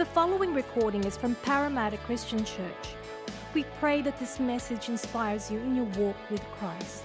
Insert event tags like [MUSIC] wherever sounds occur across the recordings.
The following recording is from Parramatta Christian Church. We pray that this message inspires you in your walk with Christ.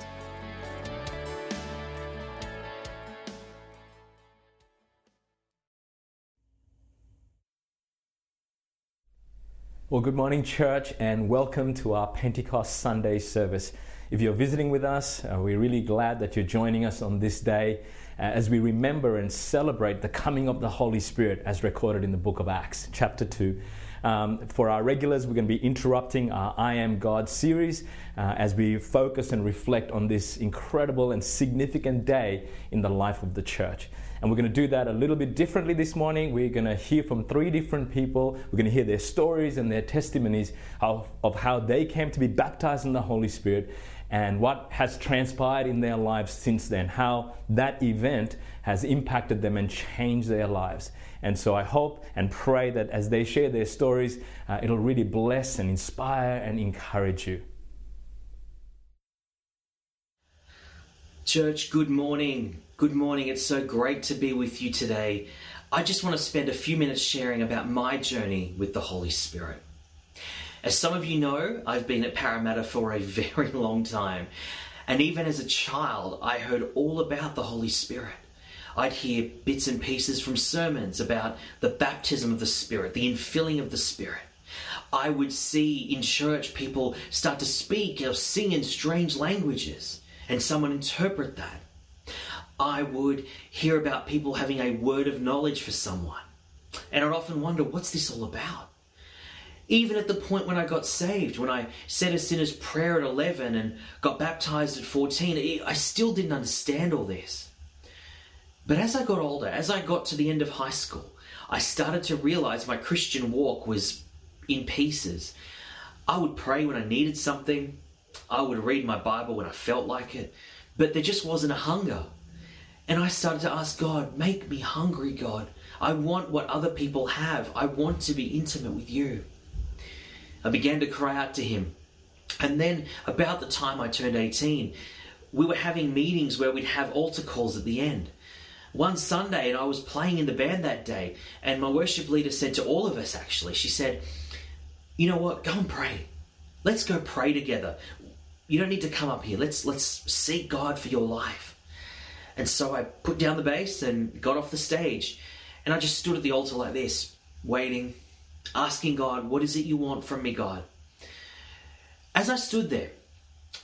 Well, good morning, church, and welcome to our Pentecost Sunday service. If you're visiting with us, uh, we're really glad that you're joining us on this day as we remember and celebrate the coming of the Holy Spirit as recorded in the book of Acts, chapter 2. Um, for our regulars, we're going to be interrupting our I Am God series uh, as we focus and reflect on this incredible and significant day in the life of the church. And we're going to do that a little bit differently this morning. We're going to hear from three different people. We're going to hear their stories and their testimonies of, of how they came to be baptized in the Holy Spirit and what has transpired in their lives since then, how that event has impacted them and changed their lives. And so I hope and pray that as they share their stories, uh, it'll really bless and inspire and encourage you. Church, good morning. Good morning. It's so great to be with you today. I just want to spend a few minutes sharing about my journey with the Holy Spirit. As some of you know, I've been at Parramatta for a [LAUGHS] very long time. And even as a child, I heard all about the Holy Spirit. I'd hear bits and pieces from sermons about the baptism of the Spirit, the infilling of the Spirit. I would see in church people start to speak or sing in strange languages, and someone interpret that. I would hear about people having a word of knowledge for someone, and I'd often wonder, what's this all about? Even at the point when I got saved, when I said a sinner's prayer at 11 and got baptized at 14, I still didn't understand all this. But as I got older, as I got to the end of high school, I started to realize my Christian walk was in pieces. I would pray when I needed something, I would read my Bible when I felt like it, but there just wasn't a hunger. And I started to ask God, make me hungry, God. I want what other people have. I want to be intimate with you. I began to cry out to him. And then, about the time I turned 18, we were having meetings where we'd have altar calls at the end. One Sunday, and I was playing in the band that day, and my worship leader said to all of us actually, she said, You know what? Go and pray. Let's go pray together. You don't need to come up here. Let's let's seek God for your life. And so I put down the bass and got off the stage. And I just stood at the altar like this, waiting, asking God, What is it you want from me, God? As I stood there,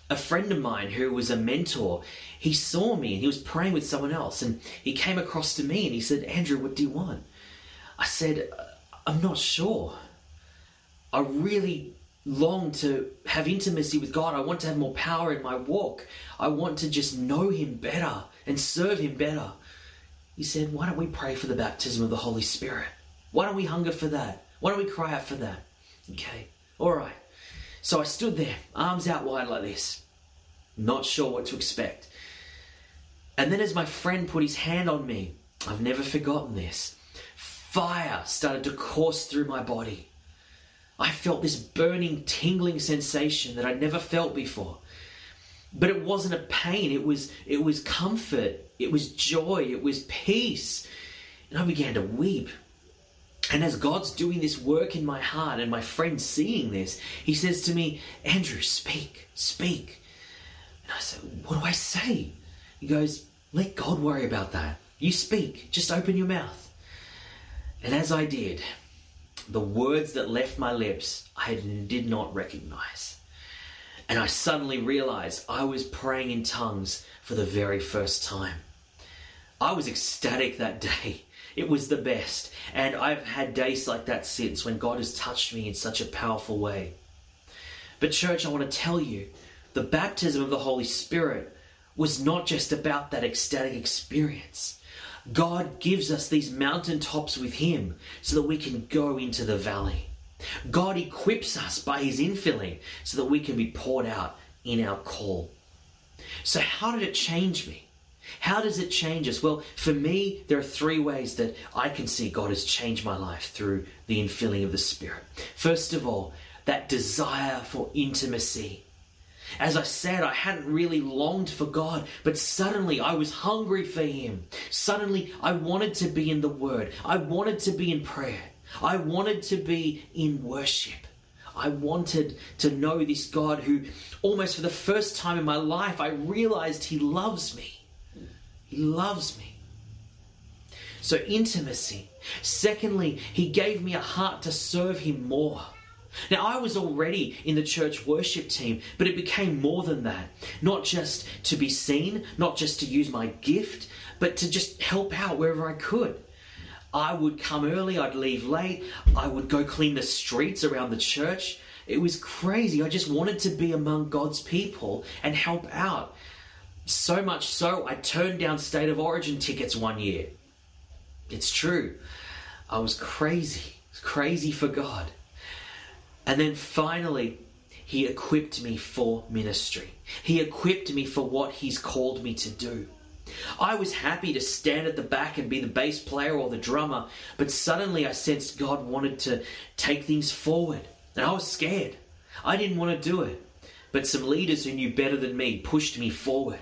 a friend of mine who was a mentor, he saw me and he was praying with someone else. And he came across to me and he said, Andrew, what do you want? I said, I'm not sure. I really long to have intimacy with God. I want to have more power in my walk. I want to just know Him better and serve Him better. He said, Why don't we pray for the baptism of the Holy Spirit? Why don't we hunger for that? Why don't we cry out for that? Okay, all right. So I stood there, arms out wide like this, not sure what to expect. And then as my friend put his hand on me, I've never forgotten this, fire started to course through my body. I felt this burning, tingling sensation that I'd never felt before. But it wasn't a pain, it was it was comfort, it was joy, it was peace. And I began to weep. And as God's doing this work in my heart and my friend seeing this, he says to me, Andrew, speak, speak. And I said, What do I say? He goes, Let God worry about that. You speak, just open your mouth. And as I did, the words that left my lips I did not recognize. And I suddenly realized I was praying in tongues for the very first time. I was ecstatic that day. It was the best. And I've had days like that since when God has touched me in such a powerful way. But, church, I want to tell you the baptism of the Holy Spirit was not just about that ecstatic experience. God gives us these mountaintops with Him so that we can go into the valley. God equips us by His infilling so that we can be poured out in our call. So, how did it change me? How does it change us? Well, for me, there are three ways that I can see God has changed my life through the infilling of the Spirit. First of all, that desire for intimacy. As I said, I hadn't really longed for God, but suddenly I was hungry for Him. Suddenly I wanted to be in the Word. I wanted to be in prayer. I wanted to be in worship. I wanted to know this God who, almost for the first time in my life, I realized He loves me. He loves me. So, intimacy. Secondly, He gave me a heart to serve Him more. Now, I was already in the church worship team, but it became more than that. Not just to be seen, not just to use my gift, but to just help out wherever I could. I would come early, I'd leave late, I would go clean the streets around the church. It was crazy. I just wanted to be among God's people and help out. So much so, I turned down State of Origin tickets one year. It's true. I was crazy. Crazy for God. And then finally, He equipped me for ministry. He equipped me for what He's called me to do. I was happy to stand at the back and be the bass player or the drummer, but suddenly I sensed God wanted to take things forward, and I was scared. I didn't want to do it. But some leaders who knew better than me pushed me forward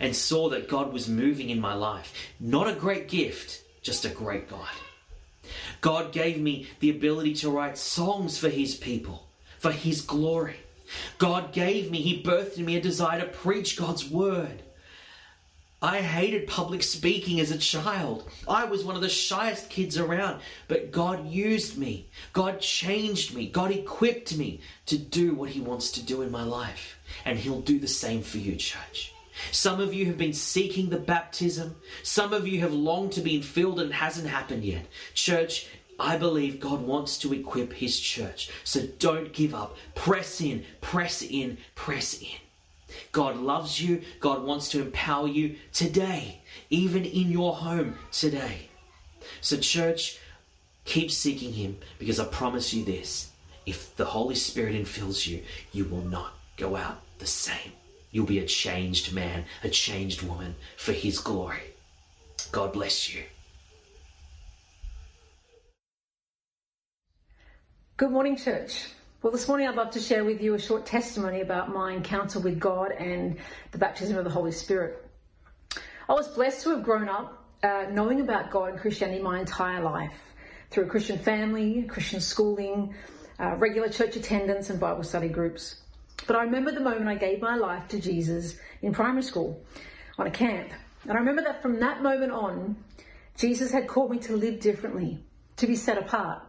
and saw that God was moving in my life. Not a great gift, just a great God. God gave me the ability to write songs for His people, for His glory. God gave me, He birthed in me a desire to preach God's word. I hated public speaking as a child. I was one of the shyest kids around, but God used me. God changed me. God equipped me to do what He wants to do in my life. And He'll do the same for you, church. Some of you have been seeking the baptism. Some of you have longed to be filled and it hasn't happened yet. Church, I believe God wants to equip His church. So don't give up. Press in, press in, press in. God loves you. God wants to empower you today, even in your home today. So, church, keep seeking Him because I promise you this if the Holy Spirit infills you, you will not go out the same. You'll be a changed man, a changed woman for His glory. God bless you. Good morning, church. Well, this morning I'd love to share with you a short testimony about my encounter with God and the baptism of the Holy Spirit. I was blessed to have grown up uh, knowing about God and Christianity my entire life through a Christian family, Christian schooling, uh, regular church attendance, and Bible study groups. But I remember the moment I gave my life to Jesus in primary school on a camp. And I remember that from that moment on, Jesus had called me to live differently, to be set apart,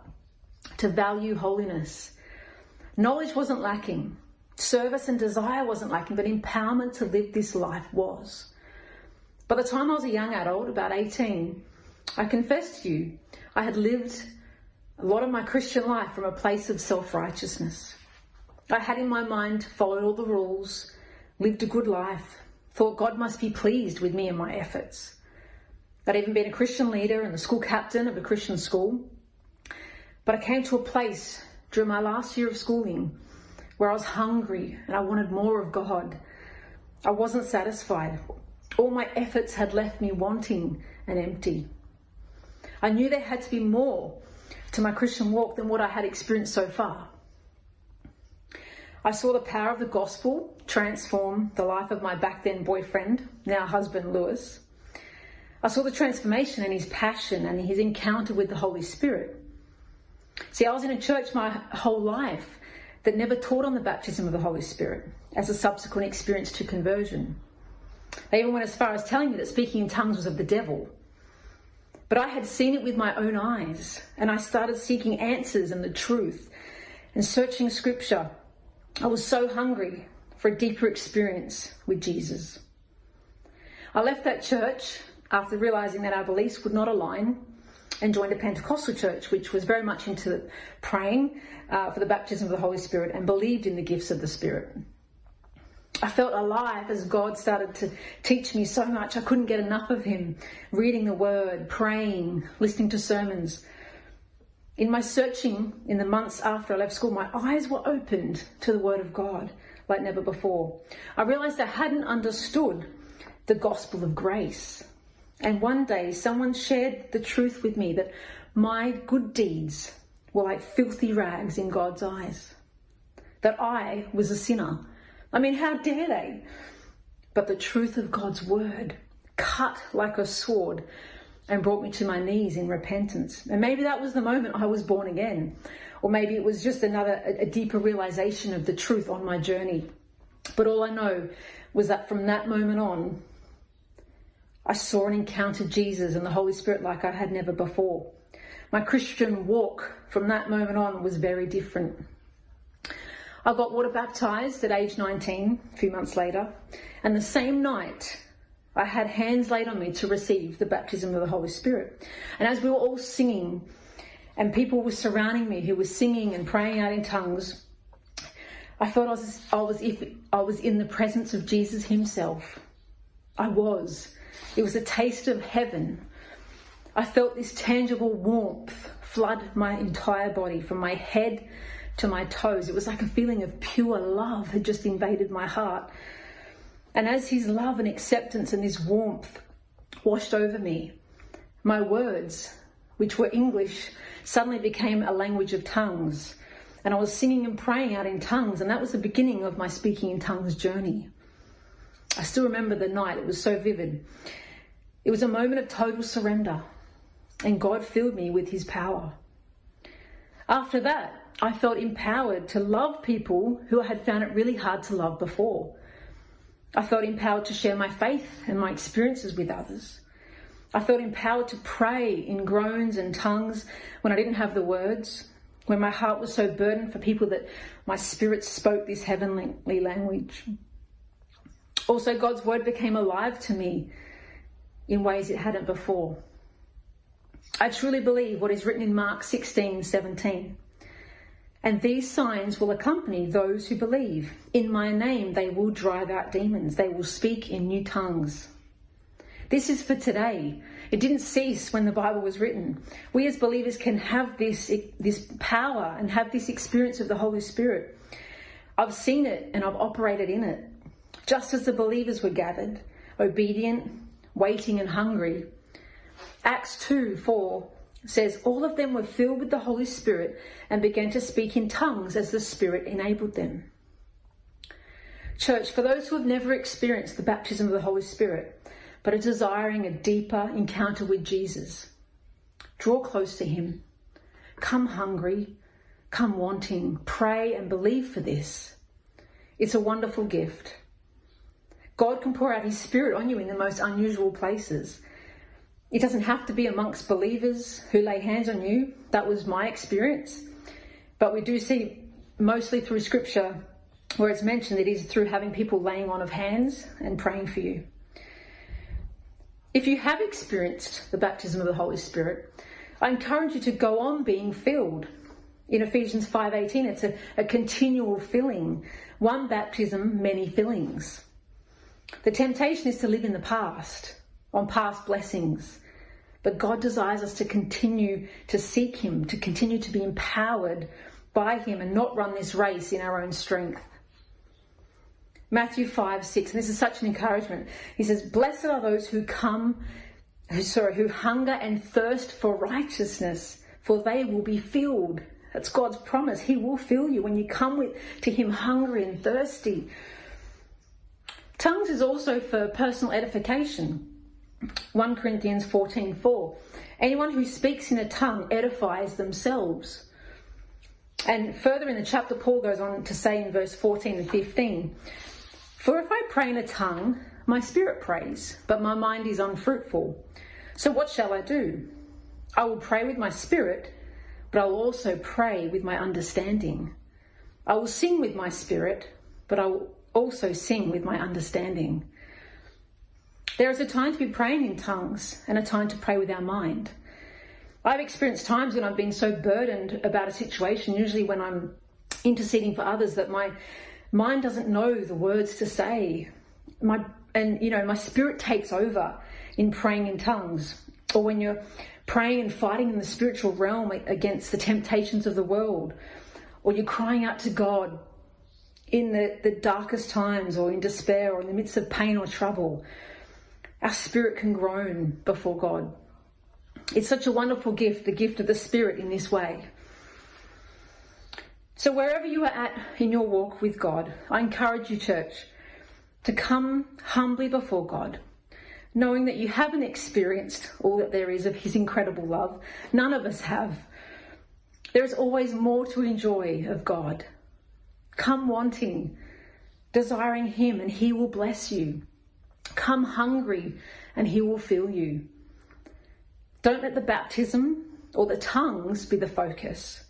to value holiness Knowledge wasn't lacking, service and desire wasn't lacking, but empowerment to live this life was. By the time I was a young adult, about 18, I confess to you, I had lived a lot of my Christian life from a place of self righteousness. I had in my mind followed all the rules, lived a good life, thought God must be pleased with me and my efforts. I'd even been a Christian leader and the school captain of a Christian school. But I came to a place during my last year of schooling where I was hungry and I wanted more of God. I wasn't satisfied. All my efforts had left me wanting and empty. I knew there had to be more to my Christian walk than what I had experienced so far. I saw the power of the gospel transform the life of my back then boyfriend, now husband Lewis. I saw the transformation in his passion and his encounter with the Holy Spirit. See, I was in a church my whole life that never taught on the baptism of the Holy Spirit as a subsequent experience to conversion. They even went as far as telling me that speaking in tongues was of the devil. But I had seen it with my own eyes, and I started seeking answers and the truth and searching scripture. I was so hungry for a deeper experience with Jesus. I left that church after realizing that our beliefs would not align and joined a Pentecostal church, which was very much into praying uh, for the baptism of the Holy Spirit and believed in the gifts of the Spirit. I felt alive as God started to teach me so much. I couldn't get enough of Him. Reading the Word, praying, listening to sermons. In my searching in the months after I left school, my eyes were opened to the Word of God like never before. I realized I hadn't understood the gospel of grace. And one day someone shared the truth with me that my good deeds were like filthy rags in God's eyes. That I was a sinner. I mean, how dare they? But the truth of God's word, cut like a sword, and brought me to my knees in repentance. And maybe that was the moment I was born again. Or maybe it was just another, a, deeper realization of the truth on my journey. But all I know was that from that moment on, I saw and encountered Jesus and the Holy Spirit like I had never before. My Christian walk from that moment on was very different. I got water baptized at age 19, a few months later, and the same night I had hands laid on me to receive the baptism of the Holy Spirit. And as we were all singing, and people were surrounding me who were singing and praying out in tongues, I felt I was, I was, if I was in the presence of Jesus Himself. I was. It was a taste of heaven. I felt this tangible warmth flood my entire body from my head to my toes. It was like a feeling of pure love had just invaded my heart. And as his love and acceptance and this warmth washed over me, my words, which were English, suddenly became a language of tongues. And I was singing and praying out in tongues, and that was the beginning of my speaking in tongues journey. I still remember the night, it was so vivid. It was a moment of total surrender, and God filled me with his power. After that, I felt empowered to love people who I had found it really hard to love before. I felt empowered to share my faith and my experiences with others. I felt empowered to pray in groans and tongues when I didn't have the words, when my heart was so burdened for people that my spirit spoke this heavenly language. Also, God's word became alive to me in ways it hadn't before. I truly believe what is written in Mark 16 17. And these signs will accompany those who believe. In my name, they will drive out demons, they will speak in new tongues. This is for today. It didn't cease when the Bible was written. We as believers can have this, this power and have this experience of the Holy Spirit. I've seen it and I've operated in it. Just as the believers were gathered, obedient, waiting, and hungry. Acts 2 4 says, All of them were filled with the Holy Spirit and began to speak in tongues as the Spirit enabled them. Church, for those who have never experienced the baptism of the Holy Spirit, but are desiring a deeper encounter with Jesus, draw close to Him. Come hungry, come wanting, pray and believe for this. It's a wonderful gift. God can pour out His Spirit on you in the most unusual places. It doesn't have to be amongst believers who lay hands on you. That was my experience. But we do see mostly through scripture where it's mentioned it is through having people laying on of hands and praying for you. If you have experienced the baptism of the Holy Spirit, I encourage you to go on being filled. In Ephesians 5:18 it's a, a continual filling. One baptism, many fillings. The temptation is to live in the past on past blessings. But God desires us to continue to seek Him, to continue to be empowered by Him and not run this race in our own strength. Matthew 5 6, and this is such an encouragement. He says, Blessed are those who come, who, sorry, who hunger and thirst for righteousness, for they will be filled. That's God's promise. He will fill you when you come with, to Him hungry and thirsty. Tongues is also for personal edification. 1 Corinthians 14 4. Anyone who speaks in a tongue edifies themselves. And further in the chapter, Paul goes on to say in verse 14 and 15 For if I pray in a tongue, my spirit prays, but my mind is unfruitful. So what shall I do? I will pray with my spirit, but I will also pray with my understanding. I will sing with my spirit, but I will also sing with my understanding. There is a time to be praying in tongues and a time to pray with our mind. I've experienced times when I've been so burdened about a situation, usually when I'm interceding for others, that my mind doesn't know the words to say. My and you know, my spirit takes over in praying in tongues. Or when you're praying and fighting in the spiritual realm against the temptations of the world, or you're crying out to God in the, the darkest times or in despair or in the midst of pain or trouble our spirit can groan before God. It's such a wonderful gift, the gift of the Spirit in this way. So, wherever you are at in your walk with God, I encourage you, church, to come humbly before God, knowing that you haven't experienced all that there is of His incredible love. None of us have. There is always more to enjoy of God. Come wanting, desiring Him, and He will bless you. Come hungry, and He will fill you. Don't let the baptism or the tongues be the focus.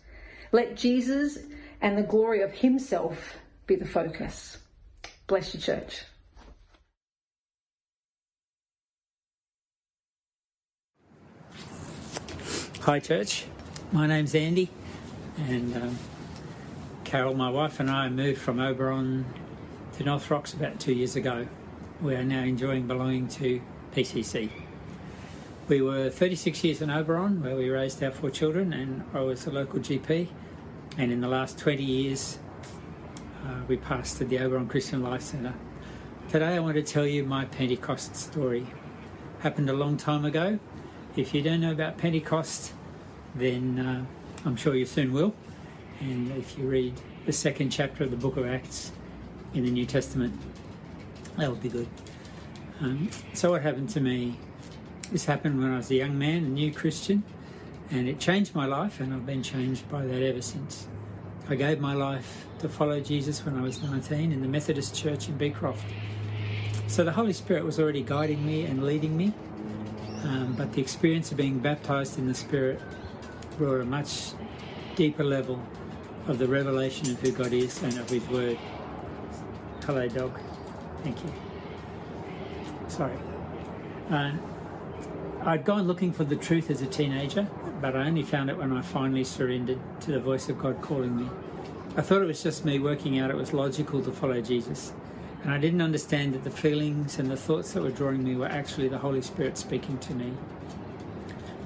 Let Jesus and the glory of Himself be the focus. Bless you, church. Hi, church. My name's Andy, and um, Carol, my wife, and I moved from Oberon to North Rocks about two years ago. We are now enjoying belonging to PCC. We were 36 years in Oberon, where we raised our four children, and I was a local GP. And in the last 20 years, uh, we pastored the Oberon Christian Life Centre. Today, I want to tell you my Pentecost story. Happened a long time ago. If you don't know about Pentecost, then uh, I'm sure you soon will. And if you read the second chapter of the book of Acts in the New Testament, that would be good. Um, so, what happened to me? This happened when I was a young man, a new Christian, and it changed my life, and I've been changed by that ever since. I gave my life to follow Jesus when I was 19 in the Methodist Church in Beecroft. So the Holy Spirit was already guiding me and leading me, um, but the experience of being baptized in the Spirit brought a much deeper level of the revelation of who God is and of His Word. Hello, dog. Thank you. Sorry. Uh, I'd gone looking for the truth as a teenager, but I only found it when I finally surrendered to the voice of God calling me. I thought it was just me working out it was logical to follow Jesus, and I didn't understand that the feelings and the thoughts that were drawing me were actually the Holy Spirit speaking to me.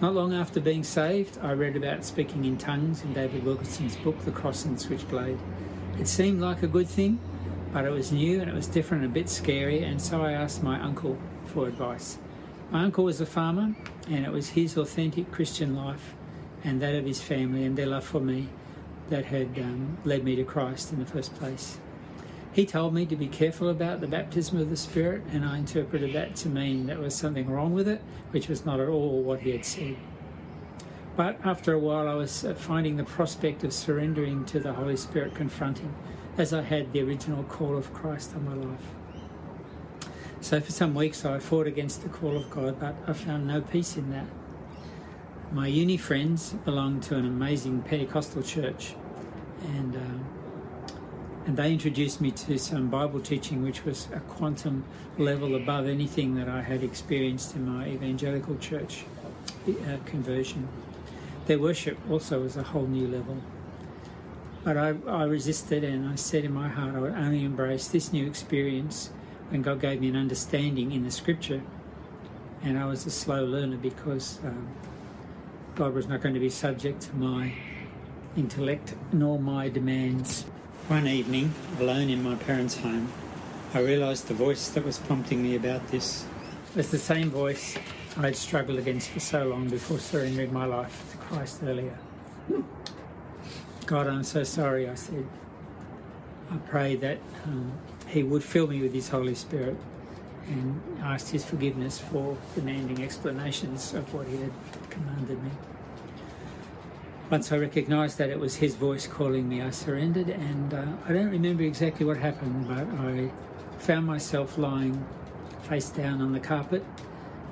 Not long after being saved, I read about speaking in tongues in David Wilkerson's book, The Cross and Switchblade. It seemed like a good thing, but it was new and it was different and a bit scary, and so I asked my uncle for advice. My uncle was a farmer, and it was his authentic Christian life and that of his family and their love for me that had um, led me to Christ in the first place. He told me to be careful about the baptism of the Spirit, and I interpreted that to mean there was something wrong with it, which was not at all what he had said. But after a while, I was finding the prospect of surrendering to the Holy Spirit confronting, as I had the original call of Christ on my life. So for some weeks, I fought against the call of God, but I found no peace in that. My uni friends belonged to an amazing Pentecostal church, and um, and they introduced me to some Bible teaching which was a quantum level above anything that I had experienced in my evangelical church uh, conversion. Their worship also was a whole new level. But I, I resisted and I said in my heart I would only embrace this new experience when God gave me an understanding in the scripture. And I was a slow learner because um, God was not going to be subject to my intellect nor my demands. One evening, alone in my parents' home, I realised the voice that was prompting me about this was the same voice I had struggled against for so long before surrendering my life to Christ earlier. God, I'm so sorry, I said. I prayed that um, He would fill me with His Holy Spirit and asked His forgiveness for demanding explanations of what He had commanded me. Once I recognised that it was his voice calling me, I surrendered, and uh, I don't remember exactly what happened, but I found myself lying face down on the carpet.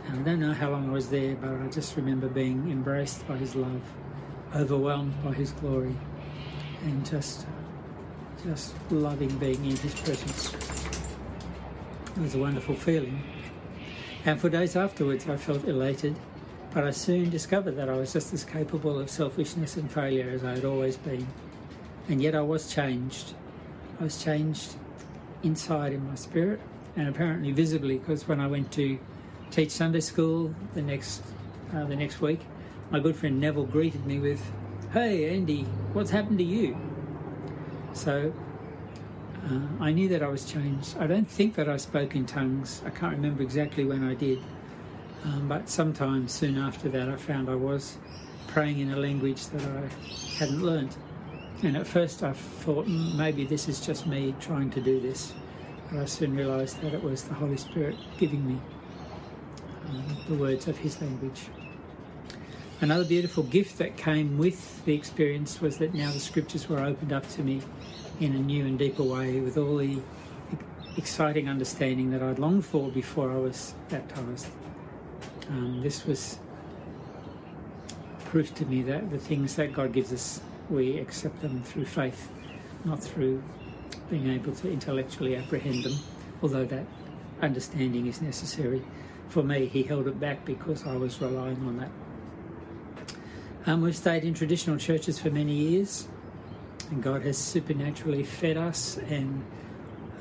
And I don't know how long I was there, but I just remember being embraced by his love, overwhelmed by his glory, and just, just loving being in his presence. It was a wonderful feeling. And for days afterwards, I felt elated but I soon discovered that I was just as capable of selfishness and failure as I had always been. And yet I was changed. I was changed inside in my spirit and apparently visibly because when I went to teach Sunday school the next uh, the next week, my good friend Neville greeted me with, "Hey Andy, what's happened to you?" So uh, I knew that I was changed. I don't think that I spoke in tongues. I can't remember exactly when I did. Um, but sometime soon after that, I found I was praying in a language that I hadn't learned. And at first, I thought mm, maybe this is just me trying to do this. But I soon realised that it was the Holy Spirit giving me. um, the words of his language. Another beautiful gift that came with the experience was that now the scriptures were opened up to me in a new and deeper way with all the exciting understanding that I'd longed for before I was baptized. Um, this was proof to me that the things that God gives us, we accept them through faith, not through being able to intellectually apprehend them, although that understanding is necessary. For me, He held it back because I was relying on that. Um, we've stayed in traditional churches for many years, and God has supernaturally fed us and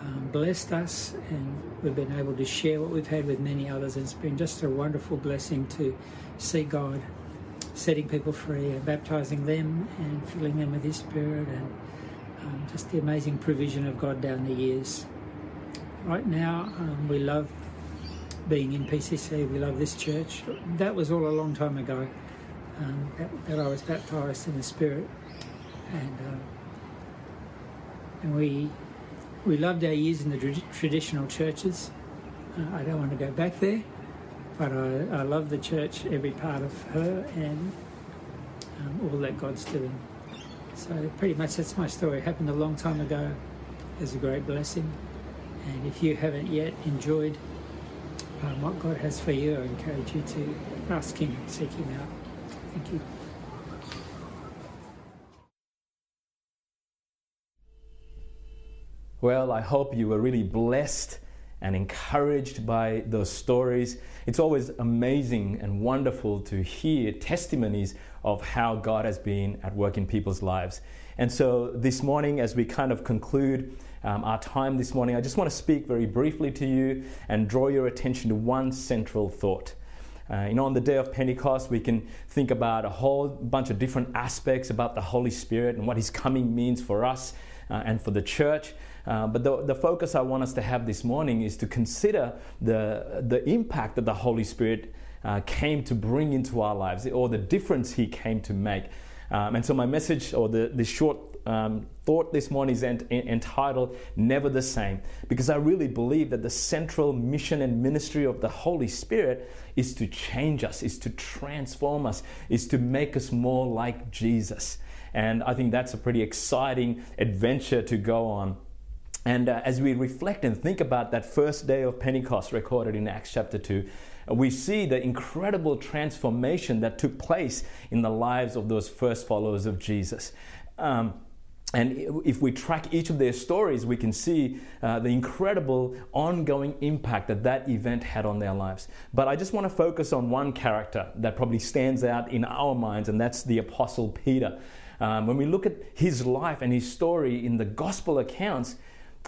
um, blessed us, and we've been able to share what we've had with many others. And it's been just a wonderful blessing to see God setting people free and baptizing them and filling them with His Spirit, and um, just the amazing provision of God down the years. Right now, um, we love being in PCC, we love this church. That was all a long time ago um, that, that, I was baptized in the Spirit, and uh, and we we loved our years in the tra- traditional churches. Uh, I don't want to go back there, but I, I love the church, every part of her, and um, all that God's doing. So pretty much that's my story. It happened a long time ago. It's a great blessing, and if you haven't yet enjoyed um, what God has for you, I encourage you to ask Him, seek Him out. Thank you. Well, I hope you were really blessed and encouraged by those stories. It's always amazing and wonderful to hear testimonies of how God has been at work in people's lives. And so this morning, as we kind of conclude um, our time this morning, I just want to speak very briefly to you and draw your attention to one central thought. Uh, you know, on the day of Pentecost, we can think about a whole bunch of different aspects about the Holy Spirit and what His coming means for us uh, and for the church. Uh, but the, the focus I want us to have this morning is to consider the, the impact that the Holy Spirit uh, came to bring into our lives or the difference He came to make. Um, and so, my message or the, the short um, thought this morning is ent- entitled Never the Same, because I really believe that the central mission and ministry of the Holy Spirit is to change us, is to transform us, is to make us more like Jesus. And I think that's a pretty exciting adventure to go on. And uh, as we reflect and think about that first day of Pentecost recorded in Acts chapter 2, we see the incredible transformation that took place in the lives of those first followers of Jesus. Um, and if we track each of their stories, we can see uh, the incredible ongoing impact that that event had on their lives. But I just want to focus on one character that probably stands out in our minds, and that's the Apostle Peter. Um, when we look at his life and his story in the gospel accounts,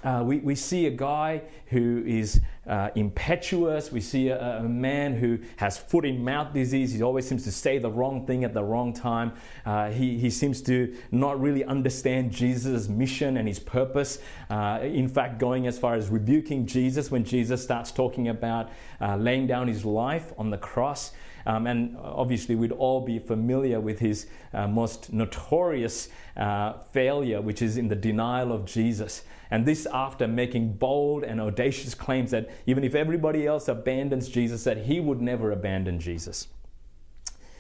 uh, we, we see a guy who is uh, impetuous. We see a, a, man who has foot in mouth disease. He always seems to say the wrong thing at the wrong time. Uh, he, he seems to not really understand Jesus' mission and his purpose. Uh, in fact, going as far as rebuking Jesus when Jesus starts talking about uh, laying down his life on the cross. Um, and obviously, we'd all be familiar with his uh, most notorious uh, failure, which is in the denial of Jesus. And this after making bold and audacious claims that even if everybody else abandons Jesus, that he would never abandon Jesus.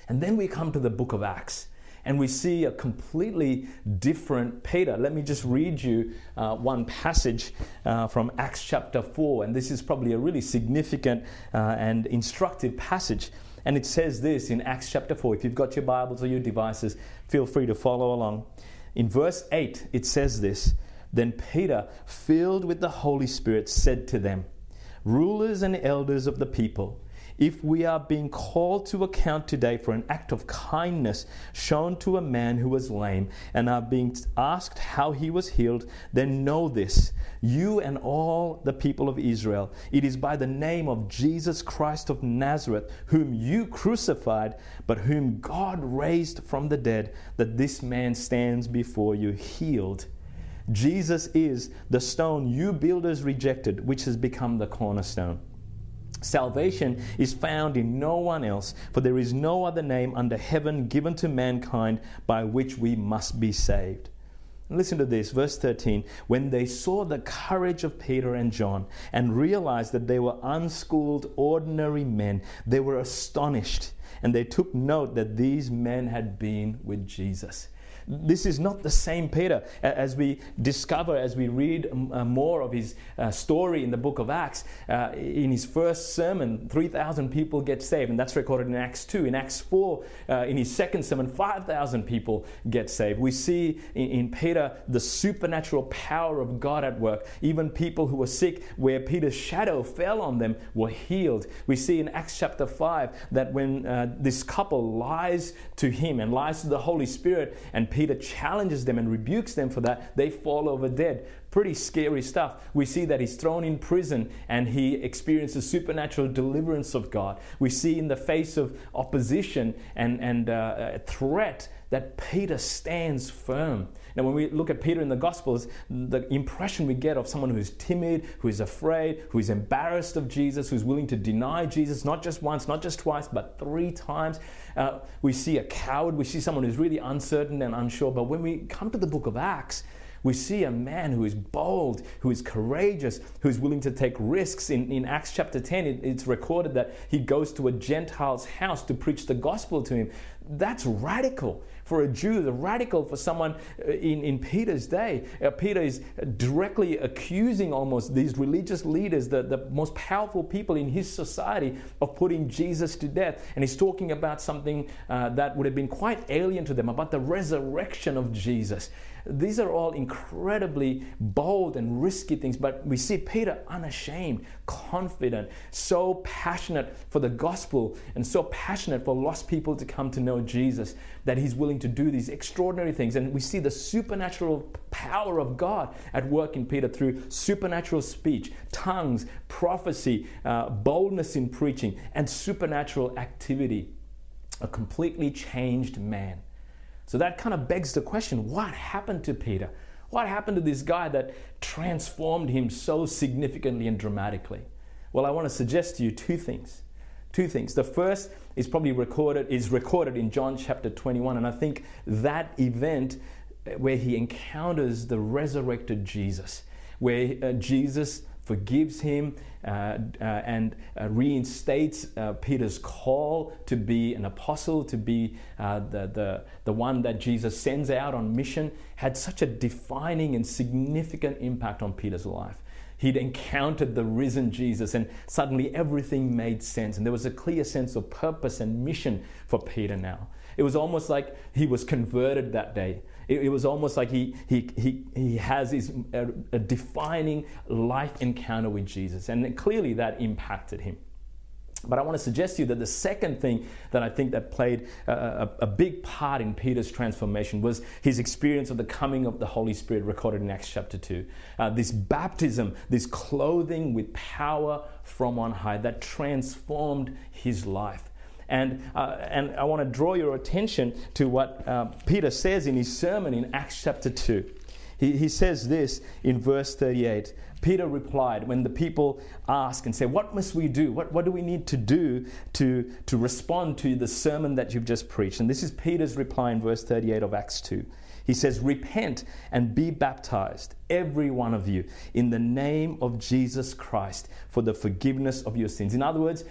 And then we come to the book of Acts and we see a completely different Peter. Let me just read you uh, one passage uh, from Acts chapter 4, and this is probably a really significant uh, and instructive passage. And it says this in Acts chapter 4. If you've got your Bibles or your devices, feel free to follow along. In verse 8, it says this Then Peter, filled with the Holy Spirit, said to them, Rulers and elders of the people, if we are being called to account today for an act of kindness shown to a man who was lame and are being asked how he was healed, then know this, you and all the people of Israel. It is by the name of Jesus Christ of Nazareth, whom you crucified, but whom God raised from the dead, that this man stands before you healed. Jesus is the stone you builders rejected, which has become the cornerstone. Salvation is found in no one else, for there is no other name under heaven given to mankind by which we must be saved. Listen to this, verse 13. When they saw the courage of Peter and John and realized that they were unschooled, ordinary men, they were astonished and they took note that these men had been with Jesus. This is not the same Peter as we discover as we read uh, more of his uh, story in the book of Acts. Uh, in his first sermon, 3,000 people get saved, and that's recorded in Acts 2. In Acts 4, uh, in his second sermon, 5,000 people get saved. We see in, Peter the supernatural power of God at work. Even people who were sick, where Peter's shadow fell on them, were healed. We see in Acts chapter 5 that when this couple lies to him and lies to the Holy Spirit and Peter challenges them and rebukes them for that, they fall over dead. Pretty scary stuff. We see that he's thrown in prison and he experiences supernatural deliverance of God. We see in the face of opposition and, and uh, threat that Peter stands firm. Now, when we look at Peter in the Gospels, the impression we get of someone who's timid, who is afraid, who is embarrassed of Jesus, who's willing to deny Jesus, not just once, not just twice, but three times. Uh, we see a coward, we see someone who's really uncertain and unsure. But when we come to the book of Acts, we see a man who is bold, who is courageous, who's willing to take risks. In, in Acts chapter 10, it, it's recorded that he goes to a Gentile's house to preach the gospel to him. That's radical for a Jew, the radical for someone uh, in, in Peter's day. Uh, Peter is directly accusing almost these religious leaders, the, the most powerful people in his society, of putting Jesus to death. And he's talking about something uh, that would have been quite alien to them, about the resurrection of Jesus. These are all incredibly bold and risky things, but we see Peter unashamed, confident, so passionate for the gospel and so passionate for lost people to come to know Jesus that he's willing to do these extraordinary things. And we see the supernatural power of God at work in Peter through supernatural speech, tongues, prophecy, uh, boldness in preaching, and supernatural activity. A completely changed man. So that kind of begs the question what happened to Peter? What happened to this guy that transformed him so significantly and dramatically? Well, I want to suggest to you two things. Two things. The first is probably recorded is recorded in John chapter 21 and I think that event where he encounters the resurrected Jesus, where uh, Jesus forgives him uh, uh, and uh, reinstates uh, Peter's call to be an apostle, to be uh, the, the, the one that Jesus sends out on mission, had such a defining and significant impact on Peter's life. He'd encountered the risen Jesus, and suddenly everything made sense. And there was a clear sense of purpose and mission for Peter now. It was almost like he was converted that day. It, it was almost like he, he, he, he has his, a, a defining life encounter with Jesus. And clearly that impacted him. But I want to suggest to you that the second thing that I think that played a, a, big part in Peter's transformation was his experience of the coming of the Holy Spirit recorded in Acts chapter 2. Uh, this baptism, this clothing with power from on high that transformed his life. And, uh, and I want to draw your attention to what uh, Peter says in his sermon in Acts chapter 2. He, he says this in verse 38. Peter replied when the people ask and say, What must we do? What, what do we need to do to, to respond to the sermon that you've just preached? And this is Peter's reply in verse 38 of Acts 2. He says, Repent and be baptized, every one of you, in the name of Jesus Christ for the forgiveness of your sins. In other words,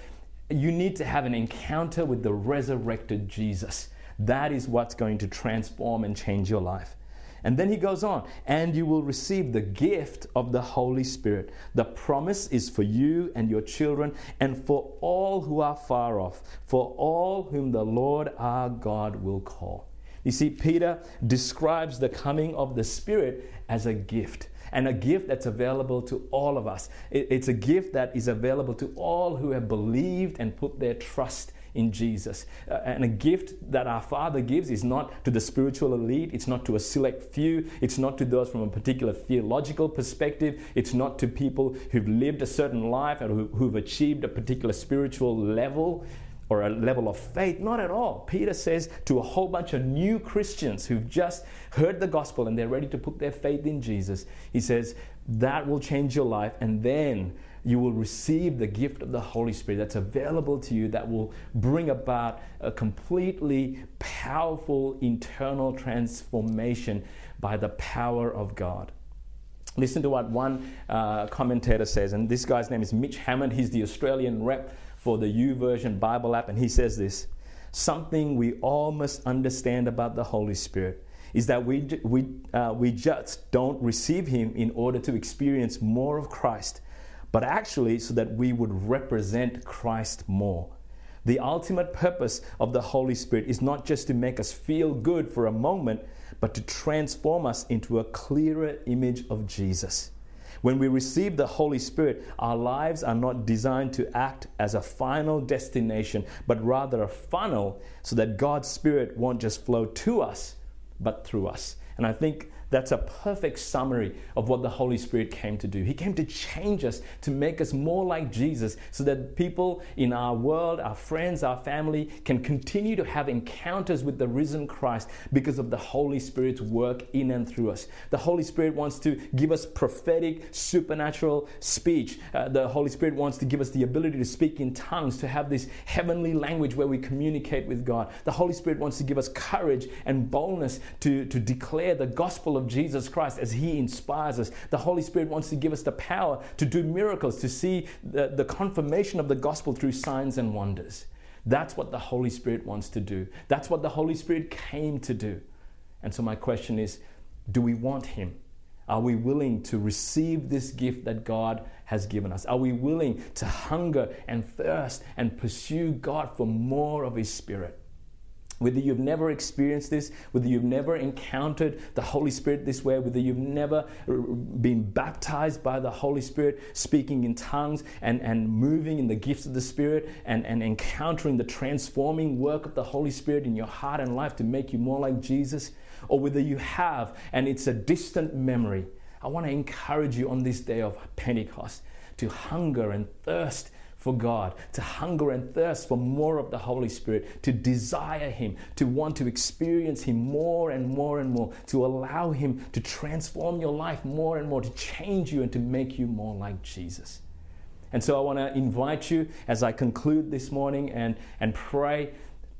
you need to have an encounter with the resurrected Jesus. That is what's going to transform and change your life. And then he goes on, and you will receive the gift of the Holy Spirit. The promise is for you and your children, and for all who are far off, for all whom the Lord our God will call. You see, Peter describes the coming of the Spirit as a gift and a gift that's available to all of us. It's a gift that is available to all who have believed and put their trust in Jesus. Uh, and a gift that our Father gives is not to the spiritual elite, it's not to a select few, it's not to those from a particular theological perspective, it's not to people who've lived a certain life or who, who've achieved a particular spiritual level or a level of faith. Not at all. Peter says to a whole bunch of new Christians who've just heard the gospel and they're ready to put their faith in Jesus, he says, that will change your life. And then you will receive the gift of the Holy Spirit that's available to you that will bring about a completely powerful internal transformation by the power of God. Listen to what one uh, commentator says, and this guy's name is Mitch Hammond. He's the Australian rep for the YouVersion Bible app, and he says this Something we all must understand about the Holy Spirit is that we, we, uh, we just don't receive Him in order to experience more of Christ, but actually so that we would represent Christ more. The ultimate purpose of the Holy Spirit is not just to make us feel good for a moment, but to transform us into a clearer image of Jesus. When we receive the Holy Spirit, our lives are not designed to act as a final destination, but rather a funnel so that God's Spirit won't just flow to us, but through us. And I think that's a perfect summary of what the Holy Spirit came to do. He came to change us, to make us more like Jesus, so that people in our world, our friends, our family, can continue to have encounters with the risen Christ because of the Holy Spirit's work in and through us. The Holy Spirit wants to give us prophetic, supernatural speech. Uh, the Holy Spirit wants to give us the ability to speak in tongues, to have this heavenly language where we communicate with God. The Holy Spirit wants to give us courage and boldness to, to declare the gospel of Jesus Christ as He inspires us. The Holy Spirit wants to give us the power to do miracles, to see the, the confirmation of the gospel through signs and wonders. That's what the Holy Spirit wants to do. That's what the Holy Spirit came to do. And so, my question is do we want Him? Are we willing to receive this gift that God has given us? Are we willing to hunger and thirst and pursue God for more of His Spirit? Whether you've never experienced this, whether you've never encountered the Holy Spirit this way, whether you've never uh, been baptized by the Holy Spirit, speaking in tongues and, and moving in the gifts of the Spirit and, and encountering the transforming work of the Holy Spirit in your heart and life to make you more like Jesus, or whether you have and it's a distant memory, I want to encourage you on this day of Pentecost to hunger and thirst for God, to hunger and thirst for more of the Holy Spirit, to desire Him, to want to experience Him more and more and more, to allow Him to transform your life more and more, to change you and to make you more like Jesus. And so I want to invite you as I conclude this morning and, and pray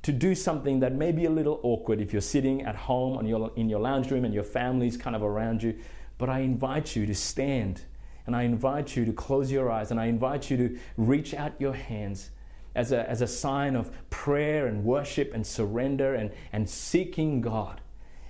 to do something that may be a little awkward if you're sitting at home on your, in your lounge room and your family's kind of around you. But I invite you to stand and I invite you to close your eyes and I invite you to reach out your hands as a, as a sign of prayer and worship and surrender and, and seeking God.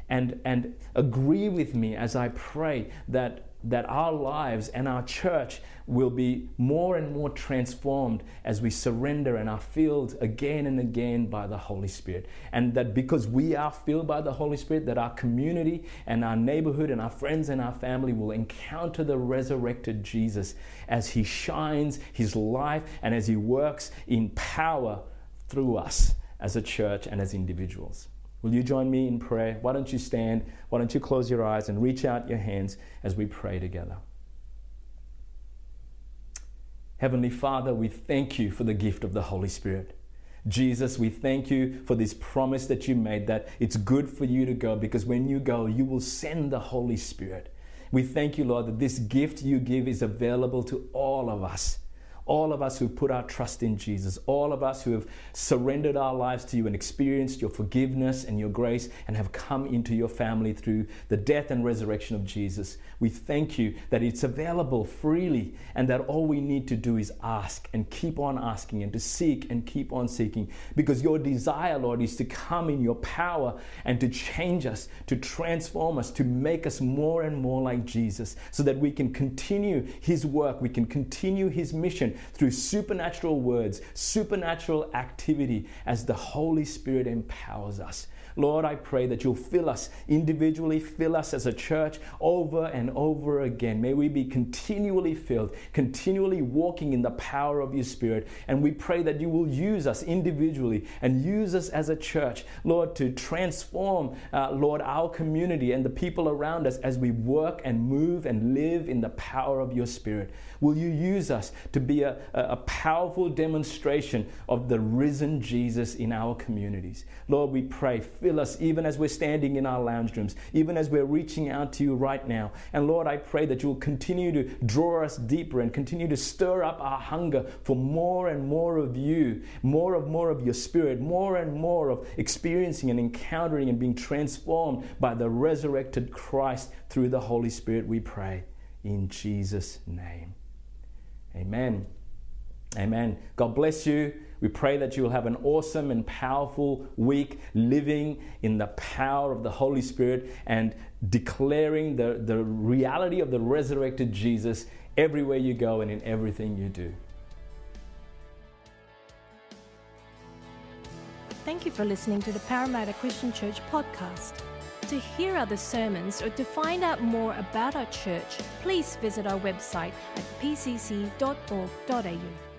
And, and agree with me as I pray that that our lives and our church will be more and more transformed as we surrender and are filled again and again by the Holy Spirit. And that because we are filled by the Holy Spirit, that our community and our neighborhood and our friends and our family will encounter the resurrected Jesus as he shines his life and as he works in power through us as a church and as individuals. Will you join me in prayer? Why don't you stand? Why don't you close your eyes and reach out your hands as we pray together? Heavenly Father, we thank you for the gift of the Holy Spirit. Jesus, we thank you for this promise that you made that it's good for you to go because when you go, you will send the Holy Spirit. We thank you, Lord, that this gift you give is available to all of us all of us who put our trust in Jesus, all of us who have surrendered our lives to you and experienced your forgiveness and your grace and have come into your family through the death and resurrection of Jesus. We thank you that it's available freely and that all we need to do is ask and keep on asking and to seek and keep on seeking because your desire, Lord, is to come in your power and to change us, to transform us, to make us more and more like Jesus so that we can continue his work, we can continue his mission through supernatural words, supernatural activity as the Holy Spirit empowers us. Lord, I pray that you'll fill us individually, fill us as a church over and over again. May we be continually filled, continually walking in the power of your Spirit. And we pray that you will use us individually and use us as a church, Lord, to transform, uh, Lord, our community and the people around us as we work and move and live in the power of your Spirit. Will you use us to be a, a powerful demonstration of the risen Jesus in our communities? Lord, we pray fill us even as we're standing in our lounge rooms, even as we're reaching out to you right now. And Lord, I pray that you'll continue to draw us deeper and continue to stir up our hunger for more and more of you, more and more of your spirit, more and more of experiencing and encountering and being transformed by the resurrected Christ through the Holy Spirit, we pray. In Jesus' name. Amen. Amen. God bless you. We pray that you will have an awesome and powerful week living in the power of the Holy Spirit and declaring the, the reality of the resurrected Jesus everywhere you go and in everything you do. Thank you for listening to the Parramatta Christian Church podcast. To hear other sermons or to find out more about our church, please visit our website at pcc.org.au.